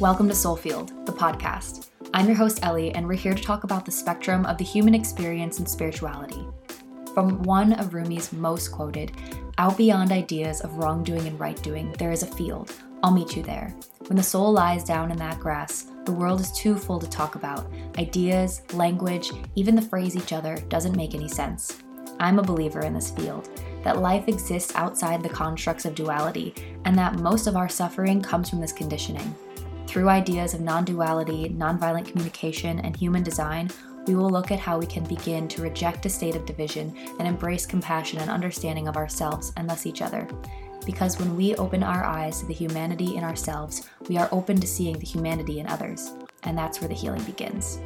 Welcome to Soulfield, the podcast. I'm your host, Ellie, and we're here to talk about the spectrum of the human experience and spirituality. From one of Rumi's most quoted, out beyond ideas of wrongdoing and right doing, there is a field. I'll meet you there. When the soul lies down in that grass, the world is too full to talk about. Ideas, language, even the phrase each other doesn't make any sense. I'm a believer in this field that life exists outside the constructs of duality, and that most of our suffering comes from this conditioning. Through ideas of non duality, nonviolent communication, and human design, we will look at how we can begin to reject a state of division and embrace compassion and understanding of ourselves and thus each other. Because when we open our eyes to the humanity in ourselves, we are open to seeing the humanity in others. And that's where the healing begins.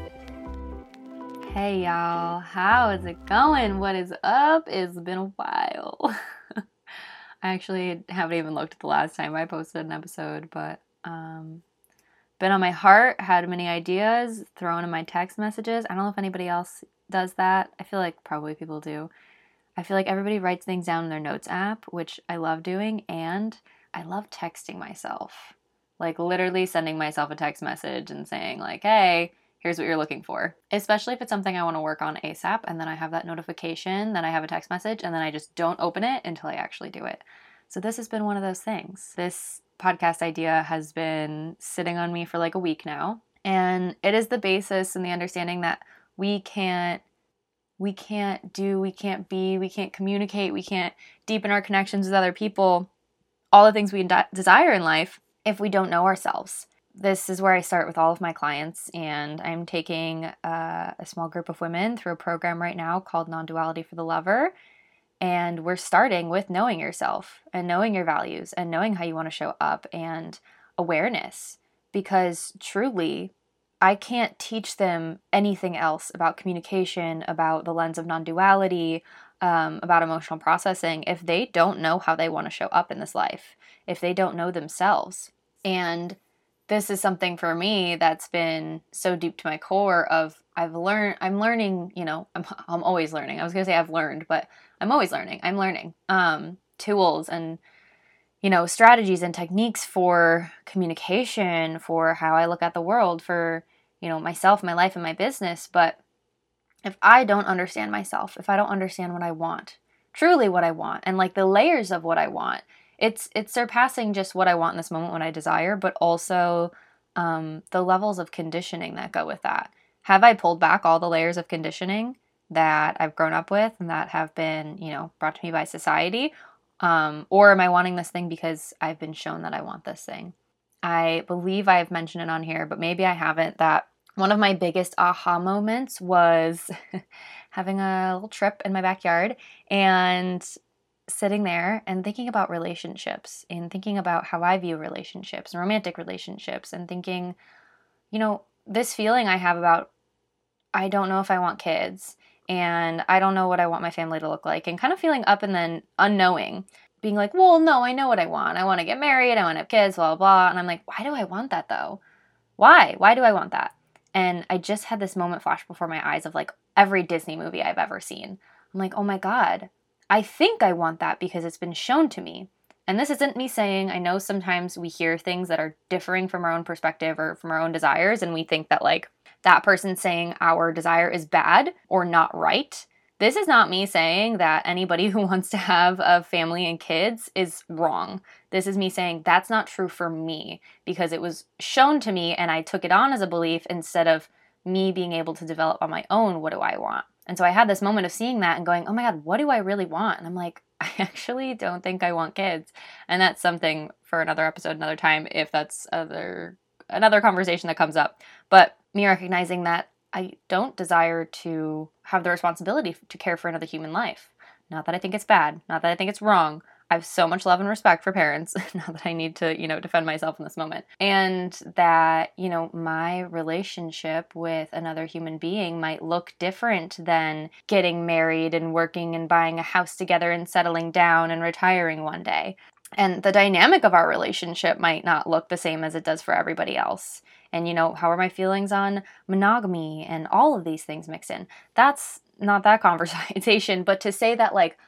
Hey y'all, how is it going? What is up? It's been a while. I actually haven't even looked at the last time I posted an episode, but um been on my heart, had many ideas thrown in my text messages. I don't know if anybody else does that. I feel like probably people do. I feel like everybody writes things down in their notes app, which I love doing, and I love texting myself. Like literally sending myself a text message and saying like, "Hey, here's what you're looking for. Especially if it's something I want to work on ASAP and then I have that notification, then I have a text message, and then I just don't open it until I actually do it. So this has been one of those things. This podcast idea has been sitting on me for like a week now. And it is the basis and the understanding that we can't we can't do, we can't be, we can't communicate, we can't deepen our connections with other people, all the things we de- desire in life if we don't know ourselves this is where I start with all of my clients, and I'm taking uh, a small group of women through a program right now called Non Duality for the Lover. And we're starting with knowing yourself and knowing your values and knowing how you want to show up and awareness. Because truly, I can't teach them anything else about communication, about the lens of non duality, um, about emotional processing if they don't know how they want to show up in this life, if they don't know themselves. And this is something for me that's been so deep to my core of I've learned I'm learning, you know, I'm I'm always learning. I was going to say I've learned, but I'm always learning. I'm learning um tools and you know, strategies and techniques for communication, for how I look at the world, for, you know, myself, my life and my business, but if I don't understand myself, if I don't understand what I want, truly what I want and like the layers of what I want, it's it's surpassing just what I want in this moment, what I desire, but also um, the levels of conditioning that go with that. Have I pulled back all the layers of conditioning that I've grown up with and that have been, you know, brought to me by society? Um, or am I wanting this thing because I've been shown that I want this thing? I believe I've mentioned it on here, but maybe I haven't. That one of my biggest aha moments was having a little trip in my backyard and sitting there and thinking about relationships and thinking about how I view relationships and romantic relationships and thinking, you know, this feeling I have about I don't know if I want kids and I don't know what I want my family to look like and kind of feeling up and then unknowing, being like, well, no, I know what I want. I want to get married, I want to have kids, blah, blah, blah. And I'm like, why do I want that though? Why? Why do I want that? And I just had this moment flash before my eyes of like every Disney movie I've ever seen. I'm like, oh my God, I think I want that because it's been shown to me. And this isn't me saying, I know sometimes we hear things that are differing from our own perspective or from our own desires, and we think that, like, that person saying our desire is bad or not right. This is not me saying that anybody who wants to have a family and kids is wrong. This is me saying that's not true for me because it was shown to me and I took it on as a belief instead of me being able to develop on my own what do I want. And so I had this moment of seeing that and going, oh my God, what do I really want? And I'm like, I actually don't think I want kids. And that's something for another episode, another time, if that's other another conversation that comes up. But me recognizing that I don't desire to have the responsibility to care for another human life. Not that I think it's bad, not that I think it's wrong, I have so much love and respect for parents not that I need to, you know, defend myself in this moment. And that, you know, my relationship with another human being might look different than getting married and working and buying a house together and settling down and retiring one day. And the dynamic of our relationship might not look the same as it does for everybody else. And, you know, how are my feelings on monogamy and all of these things mixed in? That's not that conversation, but to say that, like,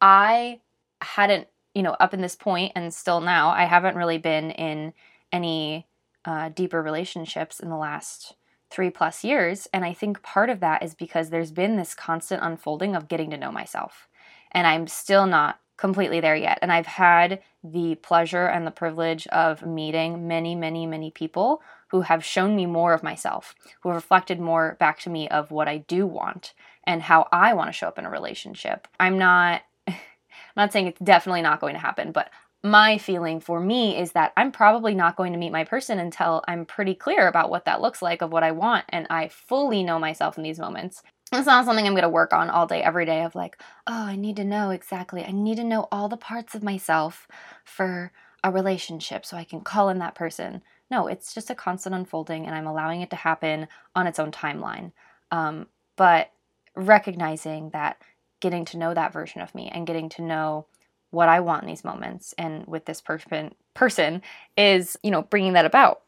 I hadn't, you know, up in this point and still now, I haven't really been in any uh, deeper relationships in the last three plus years. And I think part of that is because there's been this constant unfolding of getting to know myself. And I'm still not completely there yet. And I've had the pleasure and the privilege of meeting many, many, many people who have shown me more of myself, who have reflected more back to me of what I do want and how I want to show up in a relationship. I'm not I'm not saying it's definitely not going to happen, but my feeling for me is that I'm probably not going to meet my person until I'm pretty clear about what that looks like of what I want and I fully know myself in these moments. It's not something I'm going to work on all day, every day of like, oh, I need to know exactly. I need to know all the parts of myself for a relationship so I can call in that person. No, it's just a constant unfolding and I'm allowing it to happen on its own timeline. Um, but recognizing that getting to know that version of me and getting to know what I want in these moments and with this person person is, you know, bringing that about.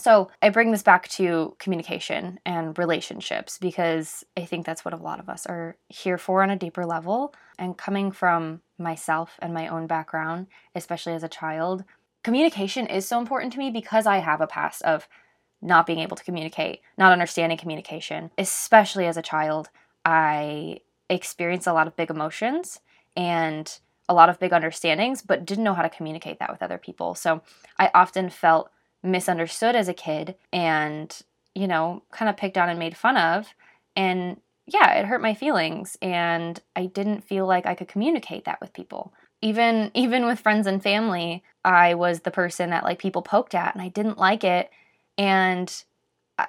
So I bring this back to communication and relationships because I think that's what a lot of us are here for on a deeper level. And coming from myself and my own background, especially as a child, communication is so important to me because I have a past of not being able to communicate, not understanding communication. Especially as a child, I experienced a lot of big emotions and a lot of big understandings, but didn't know how to communicate that with other people. So I often felt misunderstood as a kid and, you know, kind of picked on and made fun of. And yeah, it hurt my feelings and I didn't feel like I could communicate that with people. Even even with friends and family, I was the person that like people poked at and I didn't like it and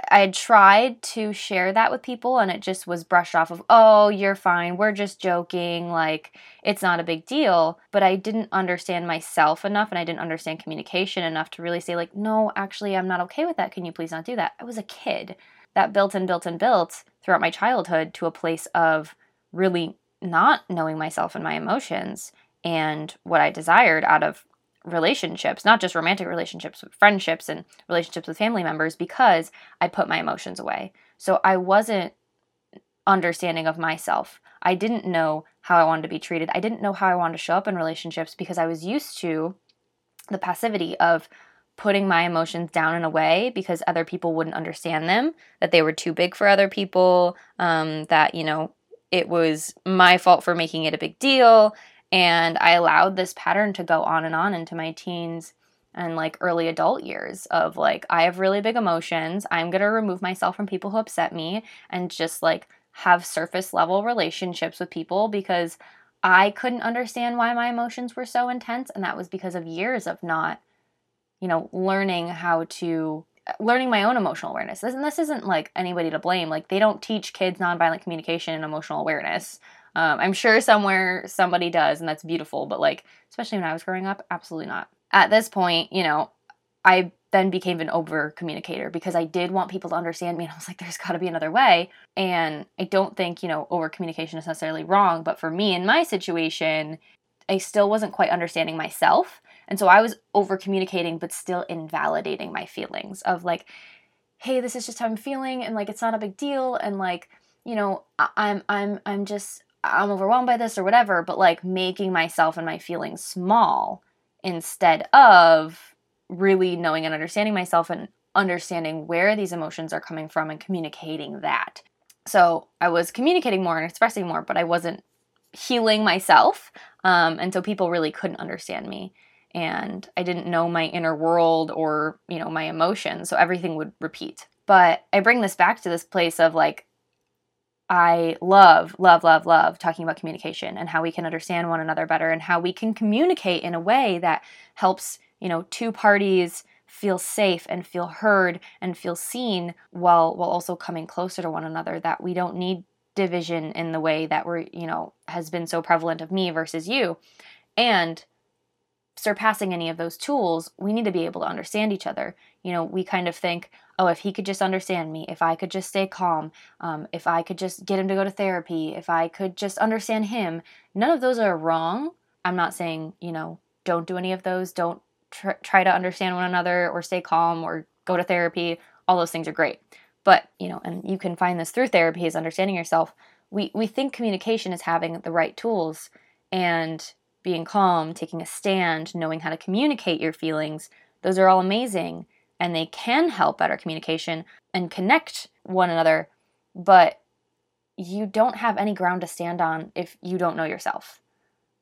I had tried to share that with people and it just was brushed off of, oh, you're fine. We're just joking. Like, it's not a big deal. But I didn't understand myself enough and I didn't understand communication enough to really say, like, no, actually, I'm not okay with that. Can you please not do that? I was a kid. That built and built and built throughout my childhood to a place of really not knowing myself and my emotions and what I desired out of relationships, not just romantic relationships, but friendships and relationships with family members because I put my emotions away. So I wasn't understanding of myself. I didn't know how I wanted to be treated. I didn't know how I wanted to show up in relationships because I was used to the passivity of putting my emotions down in a way because other people wouldn't understand them, that they were too big for other people, um, that, you know, it was my fault for making it a big deal and I allowed this pattern to go on and on into my teens and like early adult years of like, I have really big emotions. I'm going to remove myself from people who upset me and just like have surface level relationships with people because I couldn't understand why my emotions were so intense. And that was because of years of not, you know, learning how to learning my own emotional awareness. And this isn't like anybody to blame. Like they don't teach kids nonviolent communication and emotional awareness. Um, I'm sure somewhere somebody does, and that's beautiful, but like, especially when I was growing up, absolutely not. At this point, you know, I then became an over communicator because I did want people to understand me, and I was like, there's got to be another way. And I don't think, you know, over communication is necessarily wrong, but for me in my situation, I still wasn't quite understanding myself. And so I was over communicating, but still invalidating my feelings of like, hey, this is just how I'm feeling, and like, it's not a big deal, and like, you know, I'm I'm I'm just I'm overwhelmed by this or whatever, but like making myself and my feelings small instead of really knowing and understanding myself and understanding where these emotions are coming from and communicating that. So I was communicating more and expressing more, but I wasn't healing myself. Um, and so people really couldn't understand me. And I didn't know my inner world or, you know, my emotions. So everything would repeat. But I bring this back to this place of like, I love, love, love, love talking about communication and how we can understand one another better and how we can communicate in a way that helps, you know, two parties feel safe and feel heard and feel seen while while also coming closer to one another that we don't need division in the way that we're, you know, has been so prevalent of me versus you. And surpassing any of those tools, we need to be able to understand each other. You know, we kind of think, oh, if he could just understand me, if I could just stay calm, um, if I could just get him to go to therapy, if I could just understand him, none of those are wrong. I'm not saying, you know, don't do any of those. Don't tr- try to understand one another or stay calm or go to therapy. All those things are great. But, you know, and you can find this through therapy is understanding yourself. We, we think communication is having the right tools and being calm, taking a stand, knowing how to communicate your feelings. Those are all amazing and they can help better communication and connect one another, but you don't have any ground to stand on if you don't know yourself.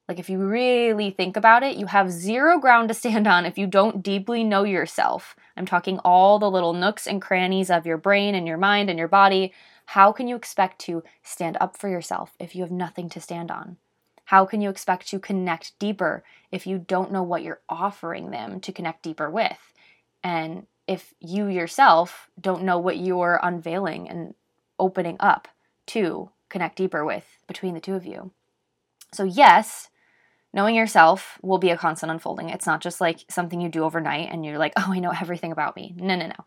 Like, if you really think about it, you have zero ground to stand on if you don't deeply know yourself. I'm talking all the little nooks and crannies of your brain and your mind and your body. How can you expect to stand up for yourself if you have nothing to stand on? How can you expect to connect deeper if you don't know what you're offering them to connect deeper with? And if you yourself don't know what you're unveiling and opening up to connect deeper with between the two of you. So, yes, knowing yourself will be a constant unfolding. It's not just like something you do overnight and you're like, oh, I know everything about me. No, no, no.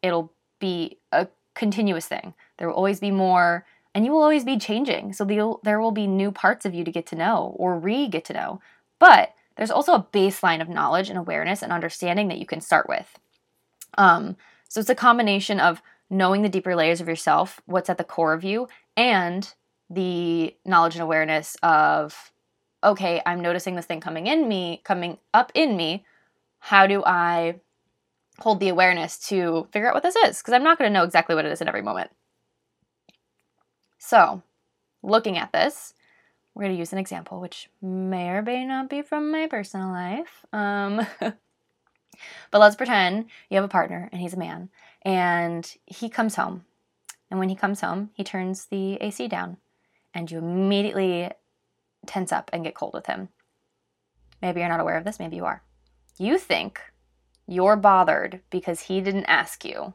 It'll be a continuous thing. There will always be more, and you will always be changing. So, there will be new parts of you to get to know or re get to know. But there's also a baseline of knowledge and awareness and understanding that you can start with. Um, so, it's a combination of knowing the deeper layers of yourself, what's at the core of you, and the knowledge and awareness of, okay, I'm noticing this thing coming in me, coming up in me. How do I hold the awareness to figure out what this is? Because I'm not going to know exactly what it is in every moment. So, looking at this, we're going to use an example, which may or may not be from my personal life. Um, but let's pretend you have a partner and he's a man and he comes home. And when he comes home, he turns the AC down, and you immediately tense up and get cold with him. Maybe you're not aware of this, maybe you are. You think you're bothered because he didn't ask you,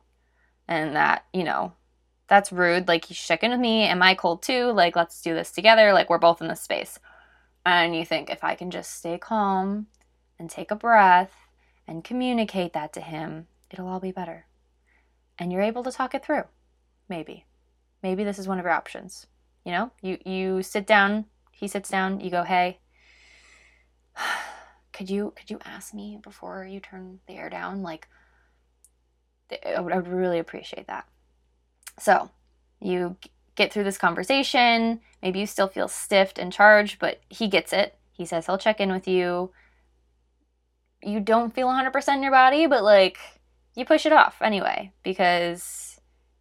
and that, you know, that's rude. Like, he's checking with me. Am I cold too? Like, let's do this together. Like, we're both in this space. And you think, if I can just stay calm and take a breath and communicate that to him, it'll all be better and you're able to talk it through. Maybe. Maybe this is one of your options. You know, you you sit down, he sits down, you go, "Hey, could you could you ask me before you turn the air down? Like I would, I would really appreciate that." So, you get through this conversation. Maybe you still feel stiffed and charged, but he gets it. He says he'll check in with you. You don't feel 100% in your body, but like you push it off anyway because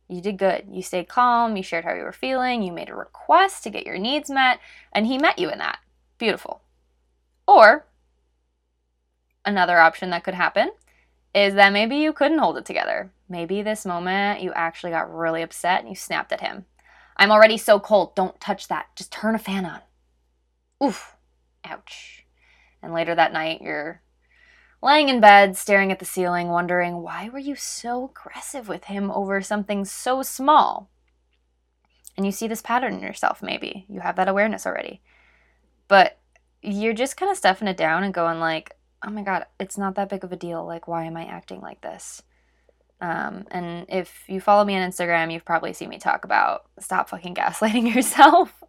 you did good. You stayed calm, you shared how you were feeling, you made a request to get your needs met, and he met you in that. Beautiful. Or another option that could happen is that maybe you couldn't hold it together. Maybe this moment you actually got really upset and you snapped at him. I'm already so cold. Don't touch that. Just turn a fan on. Oof. Ouch. And later that night, you're laying in bed, staring at the ceiling, wondering why were you so aggressive with him over something so small? And you see this pattern in yourself, maybe. You have that awareness already. But you're just kind of stuffing it down and going like, oh my god, it's not that big of a deal. Like, why am I acting like this? Um, and if you follow me on Instagram, you've probably seen me talk about stop fucking gaslighting yourself.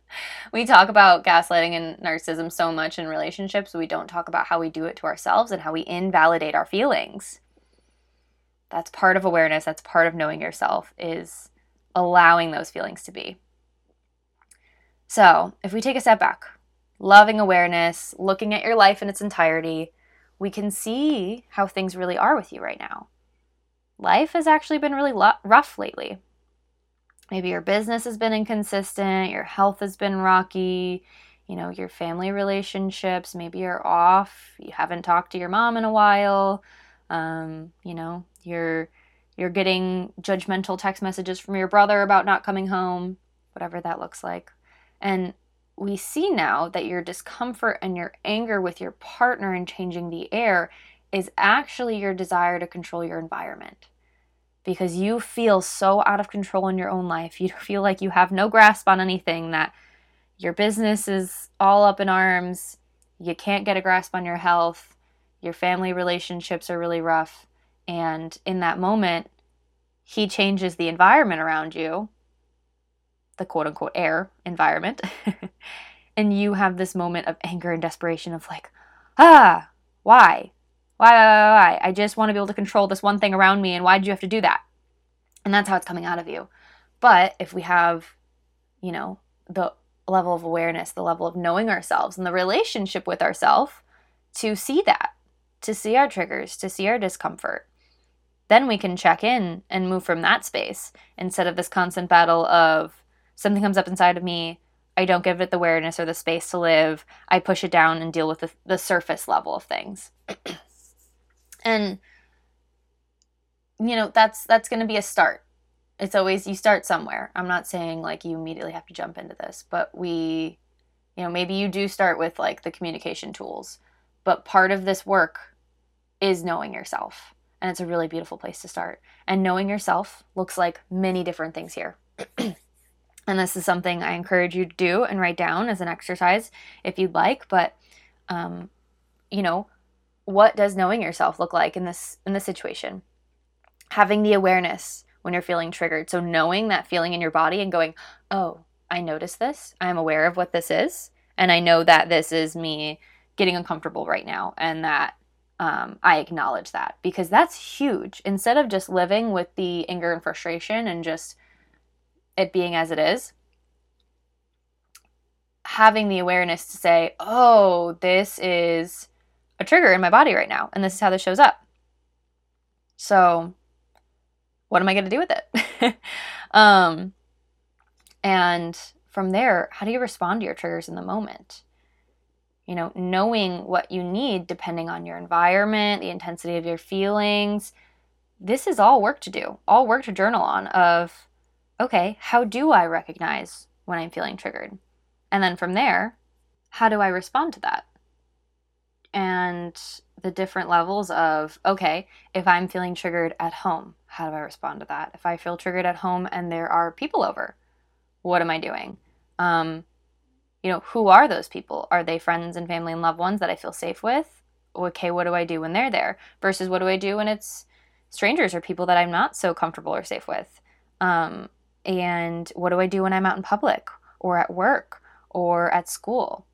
we talk about gaslighting and narcissism so much in relationships, we don't talk about how we do it to ourselves and how we invalidate our feelings. That's part of awareness, that's part of knowing yourself, is allowing those feelings to be. So, if we take a step back, loving awareness, looking at your life in its entirety, we can see how things really are with you right now life has actually been really lo- rough lately. Maybe your business has been inconsistent, your health has been rocky, you know, your family relationships, maybe you're off, you haven't talked to your mom in a while, um, you know, you're you're getting judgmental text messages from your brother about not coming home, whatever that looks like. And we see now that your discomfort and your anger with your partner in changing the air is actually your desire to control your environment because you feel so out of control in your own life. You feel like you have no grasp on anything, that your business is all up in arms, you can't get a grasp on your health, your family relationships are really rough. And in that moment, he changes the environment around you, the quote unquote air environment. and you have this moment of anger and desperation of like, ah, why? Why, why, why, why? I just want to be able to control this one thing around me, and why did you have to do that? And that's how it's coming out of you. But if we have, you know, the level of awareness, the level of knowing ourselves, and the relationship with ourselves to see that, to see our triggers, to see our discomfort, then we can check in and move from that space instead of this constant battle of something comes up inside of me. I don't give it the awareness or the space to live. I push it down and deal with the, the surface level of things. and you know, that's that's going to be a start. It's always you start somewhere. I'm not saying like you immediately have to jump into this, but we you know, maybe you do start with like the communication tools, but part of this work is knowing yourself. And it's a really beautiful place to start. And knowing yourself looks like many different things here. and this is something I encourage you to do and write down as an exercise if you'd like. But, um, you know, what does knowing yourself look like in this in this situation? Having the awareness when you're feeling triggered. So knowing that feeling in your body and going, oh, I notice this. I'm aware of what this is. And I know that this is me getting uncomfortable right now and that um, I acknowledge that because that's huge. Instead of just living with the anger and frustration and just it being as it is, having the awareness to say, oh, this is a trigger in my body right now, and this is how this shows up. So, what am I going to do with it? um, and from there, how do you respond to your triggers in the moment? you know, knowing what you need depending on your environment, the intensity of your feelings. This is all work to do, all work to journal on of, okay, how do I recognize when I'm feeling triggered? And then from there, how do I respond to that? And the different levels of, okay, if I'm feeling triggered at home, how do I respond to that? If I feel triggered at home and there are people over, what am I doing? Um, you know, who are those people? Are they friends and family and loved ones that I feel safe with? Okay, what do I do when they're there? Versus what do I do when it's strangers or people that I'm not so comfortable or safe with? Um, and what do I do when I'm out in public or at work or at school?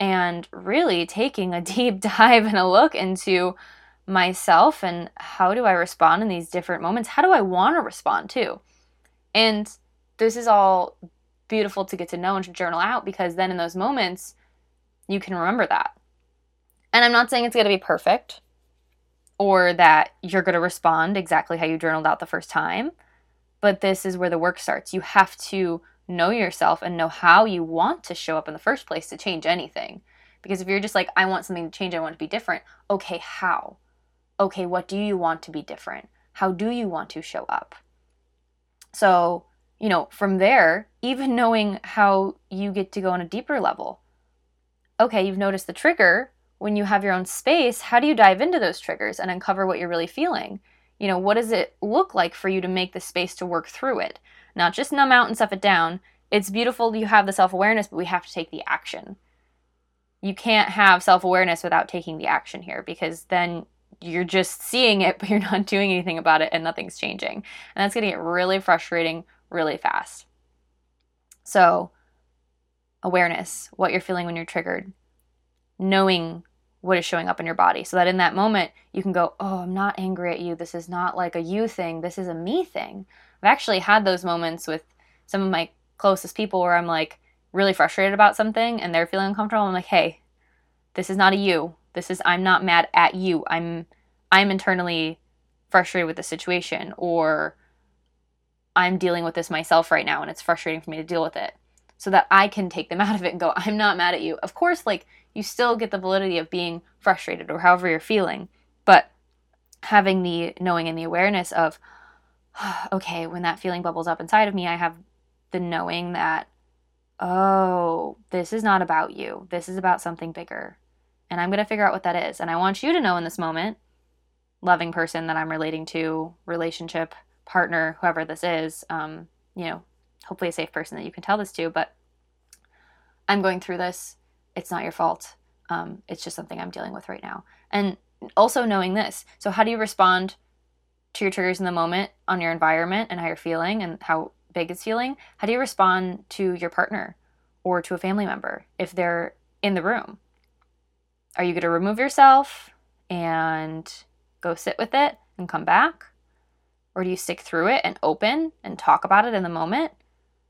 And really taking a deep dive and a look into myself and how do I respond in these different moments? How do I want to respond too? And this is all beautiful to get to know and to journal out because then in those moments you can remember that. And I'm not saying it's going to be perfect or that you're going to respond exactly how you journaled out the first time, but this is where the work starts. You have to know yourself and know how you want to show up in the first place to change anything. Because if you're just like, I want something to change, I want to be different, okay, how? Okay, what do you want to be different? How do you want to show up? So, you know, from there, even knowing how you get to go on a deeper level. Okay, you've noticed the trigger. When you have your own space, how do you dive into those triggers and uncover what you're really feeling? You know, what does it look like for you to make the space to work through it? Not just numb out and stuff it down. It's beautiful you have the self awareness, but we have to take the action. You can't have self awareness without taking the action here because then you're just seeing it, but you're not doing anything about it and nothing's changing. And that's going to get really frustrating really fast. So, awareness, what you're feeling when you're triggered, knowing what is showing up in your body so that in that moment you can go, Oh, I'm not angry at you. This is not like a you thing. This is a me thing. I've actually had those moments with some of my closest people where I'm like really frustrated about something and they're feeling uncomfortable. I'm like, Hey, this is not a you. This is, I'm not mad at you. I'm, I'm internally frustrated with the situation or I'm dealing with this myself right now and it's frustrating for me to deal with it so that I can take them out of it and go, I'm not mad at you. Of course, like you still get the validity of being frustrated or however you're feeling, but having the knowing and the awareness of, okay, when that feeling bubbles up inside of me, I have the knowing that, oh, this is not about you. This is about something bigger. And I'm going to figure out what that is. And I want you to know in this moment, loving person that I'm relating to, relationship, partner, whoever this is, um, you know, hopefully a safe person that you can tell this to, but I'm going through this. It's not your fault. Um, it's just something I'm dealing with right now. And also knowing this. So, how do you respond to your triggers in the moment on your environment and how you're feeling and how big it's feeling? How do you respond to your partner or to a family member if they're in the room? Are you going to remove yourself and go sit with it and come back? Or do you stick through it and open and talk about it in the moment?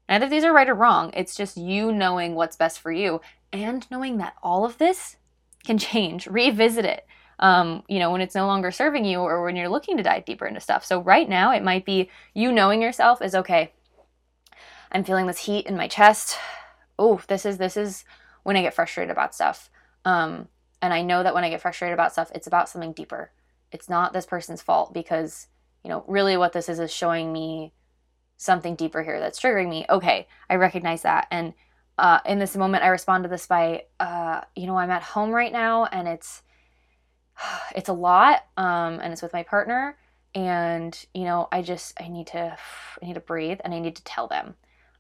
Neither of these are right or wrong. It's just you knowing what's best for you and knowing that all of this can change. Revisit it. um, you know, when it's no longer serving you or when you're looking to dive deeper into stuff. So right now, it might be you knowing yourself is okay. I'm feeling this heat in my chest. Oh, this is this is when I get frustrated about stuff. Um, and I know that when I get frustrated about stuff, it's about something deeper. It's not this person's fault because, you know, really what this is is showing me something deeper here that's triggering me. Okay, I recognize that. And uh, in this moment, I respond to this by, uh, you know, I'm at home right now and it's it's a lot um, and it's with my partner and you know i just i need to i need to breathe and i need to tell them.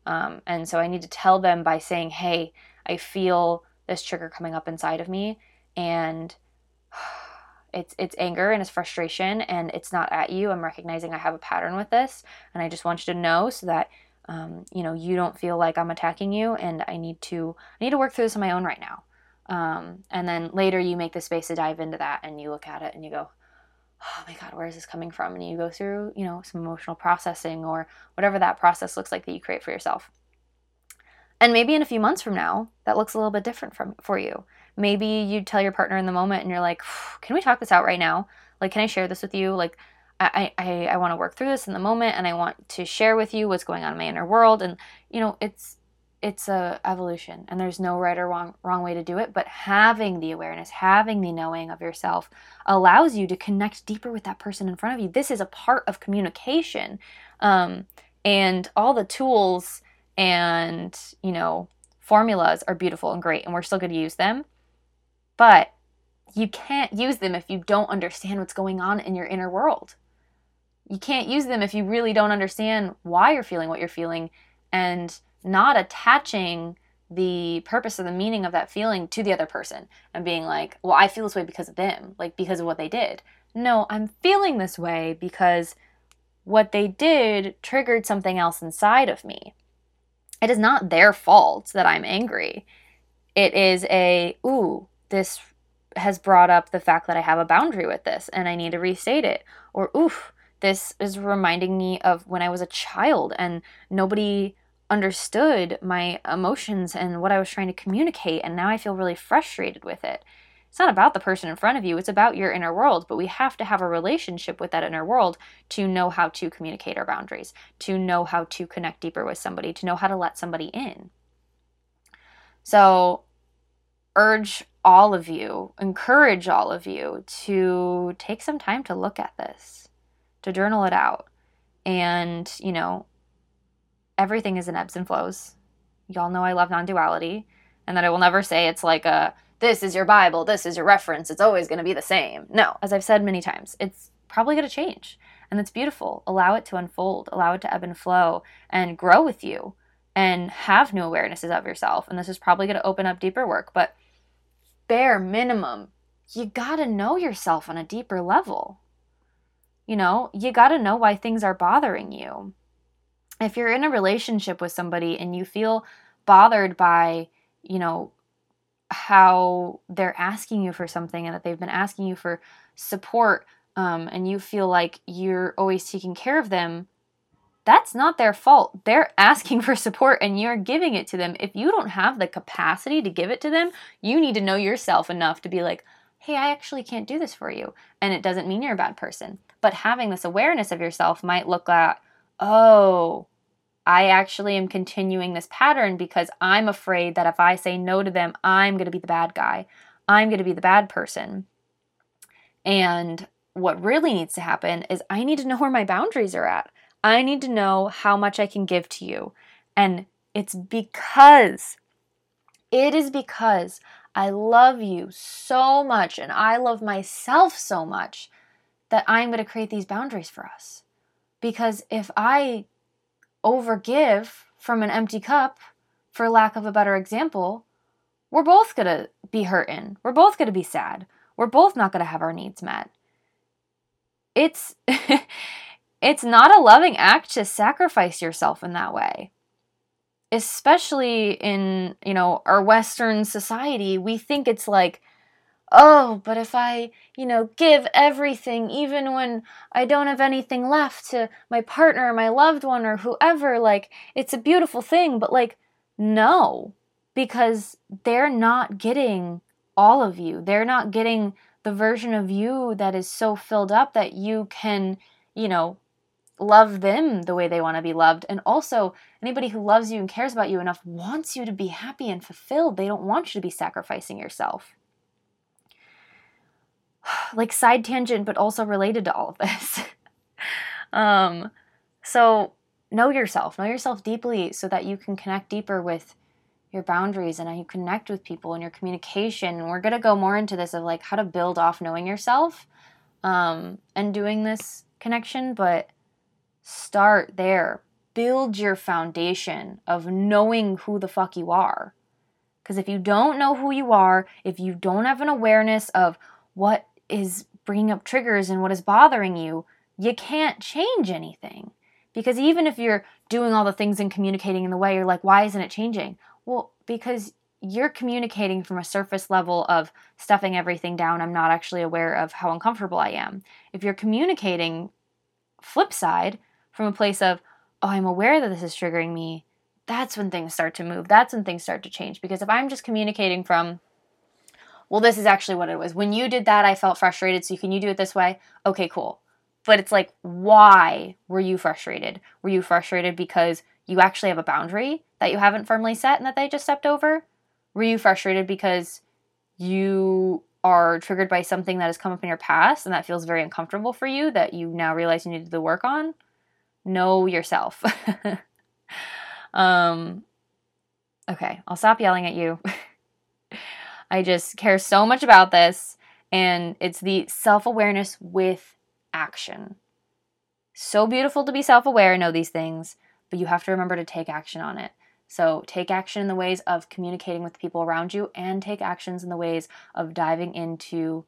Um, and so i need to tell them by saying hey i feel this trigger coming up inside of me and it's it's anger and it's frustration and it's not at you. I'm recognizing i have a pattern with this and i just want you to know so that um, you know you don't feel like i'm attacking you and i need to i need to work through this on my own right now um, and then later you make the space to dive into that and you look at it and you go, oh my God, where is this coming from? And you go through, you know, some emotional processing or whatever that process looks like that you create for yourself. And maybe in a few months from now, that looks a little bit different from for you. Maybe you tell your partner in the moment and you're like, can we talk this out right now? Like, can I share this with you? Like, I, I, I want to work through this in the moment and I want to share with you what's going on in my inner world. And, you know, it's it's a evolution and there's no right or wrong wrong way to do it but having the awareness having the knowing of yourself allows you to connect deeper with that person in front of you this is a part of communication um, and all the tools and you know formulas are beautiful and great and we're still going to use them but you can't use them if you don't understand what's going on in your inner world you can't use them if you really don't understand why you're feeling what you're feeling and not attaching the purpose or the meaning of that feeling to the other person and being like, well, I feel this way because of them, like because of what they did. No, I'm feeling this way because what they did triggered something else inside of me. It is not their fault that I'm angry. It is a, ooh, this has brought up the fact that I have a boundary with this and I need to restate it. Or, oof, this is reminding me of when I was a child and nobody understood my emotions and what I was trying to communicate, and now I feel really frustrated with it. It's not about the person in front of you, it's about your inner world, but we have to have a relationship with that inner world to know how to communicate our boundaries, to know how to connect deeper with somebody, to know how to let somebody in. So, urge all of you, encourage all of you to take some time to look at this, to journal it out. And, you know, everything is in ebbs and flows. Y'all know I love non duality, and that I will never say it's like a this is your Bible, this is your reference, it's always going to be the same. No, as I've said many times, it's probably going to change. And that's beautiful. Allow it to unfold, allow it to ebb and flow and grow with you and have new awarenesses of yourself. And this is probably going to open up deeper work, but bare minimum, you got to know yourself on a deeper level. You know, you got to know why things are bothering you if you're in a relationship with somebody and you feel bothered by, you know, how they're asking you for something and that they've been asking you for support um, and you feel like you're always taking care of them, that's not their fault. They're asking for support and you're giving it to them. If you don't have the capacity to give it to them, you need to know yourself enough to be like, hey, I actually can't do this for you. And it doesn't mean you're a bad person. But having this awareness of yourself might look at, oh, I actually am continuing this pattern because I'm afraid that if I say no to them, I'm going to be the bad guy. I'm going to be the bad person. And what really needs to happen is I need to know where my boundaries are at. I need to know how much I can give to you. And it's because, it is because I love you so much and I love myself so much that I'm going to create these boundaries for us. Because if I overgive from an empty cup, for lack of a better example, we're both going to be hurting. We're both going to be sad. We're both not going to have our needs met. It's it's not a loving act to sacrifice yourself in that way. Especially in, you know, our western society, we think it's like oh, but if I, you know, give everything, even when I don't have anything left to my partner, my loved one, or whoever, like, it's a beautiful thing, but like, no, because they're not getting all of you. They're not getting the version of you that is so filled up that you can, you know, love them the way they want to be loved. And also, anybody who loves you and cares about you enough wants you to be happy and fulfilled. They don't want you to be sacrificing yourself. like side tangent, but also related to all of this. um, so know yourself, know yourself deeply so that you can connect deeper with your boundaries and how you connect with people and your communication. And we're going to go more into this of like how to build off knowing yourself um, and doing this connection, but start there. Build your foundation of knowing who the fuck you are. Because if you don't know who you are, if you don't have an awareness of what is bringing up triggers and what is bothering you, you can't change anything. Because even if you're doing all the things and communicating in the way, you're like, why isn't it changing? Well, because you're communicating from a surface level of stuffing everything down. I'm not actually aware of how uncomfortable I am. If you're communicating flip side from a place of, oh, I'm aware that this is triggering me, that's when things start to move. That's when things start to change. Because if I'm just communicating from, well, this is actually what it was. When you did that, I felt frustrated. So can you do it this way? Okay, cool. But it's like, why were you frustrated? Were you frustrated because you actually have a boundary that you haven't firmly set and that they just stepped over? Were you frustrated because you are triggered by something that has come up in your past and that feels very uncomfortable for you that you now realize you need to work on? Know yourself. um, okay, I'll stop yelling at you. I just care so much about this, and it's the self awareness with action. So beautiful to be self aware and know these things, but you have to remember to take action on it. So take action in the ways of communicating with people around you and take actions in the ways of diving into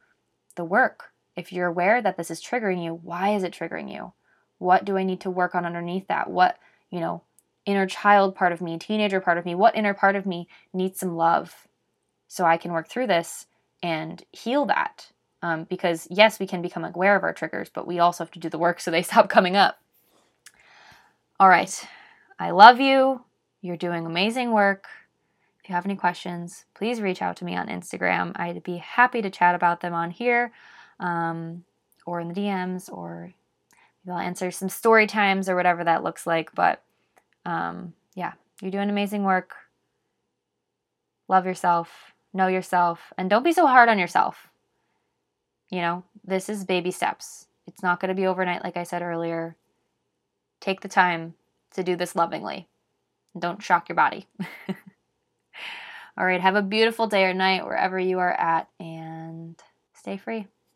the work. If you're aware that this is triggering you, why is it triggering you? What do I need to work on underneath that? What, you know, inner child part of me, teenager part of me, what inner part of me needs some love so I can work through this and heal that? Um, because yes, we can become aware of our triggers, but we also have to do the work so they stop coming up. All right. I love you. You're doing amazing work. If you have any questions, please reach out to me on Instagram. I'd be happy to chat about them on here um, or in the DMs, or maybe I'll answer some story times or whatever that looks like. But um, yeah, you're doing amazing work. Love yourself, know yourself, and don't be so hard on yourself. You know, this is baby steps. It's not going to be overnight, like I said earlier. Take the time to do this lovingly. Don't shock your body. All right, have a beautiful day or night wherever you are at and stay free.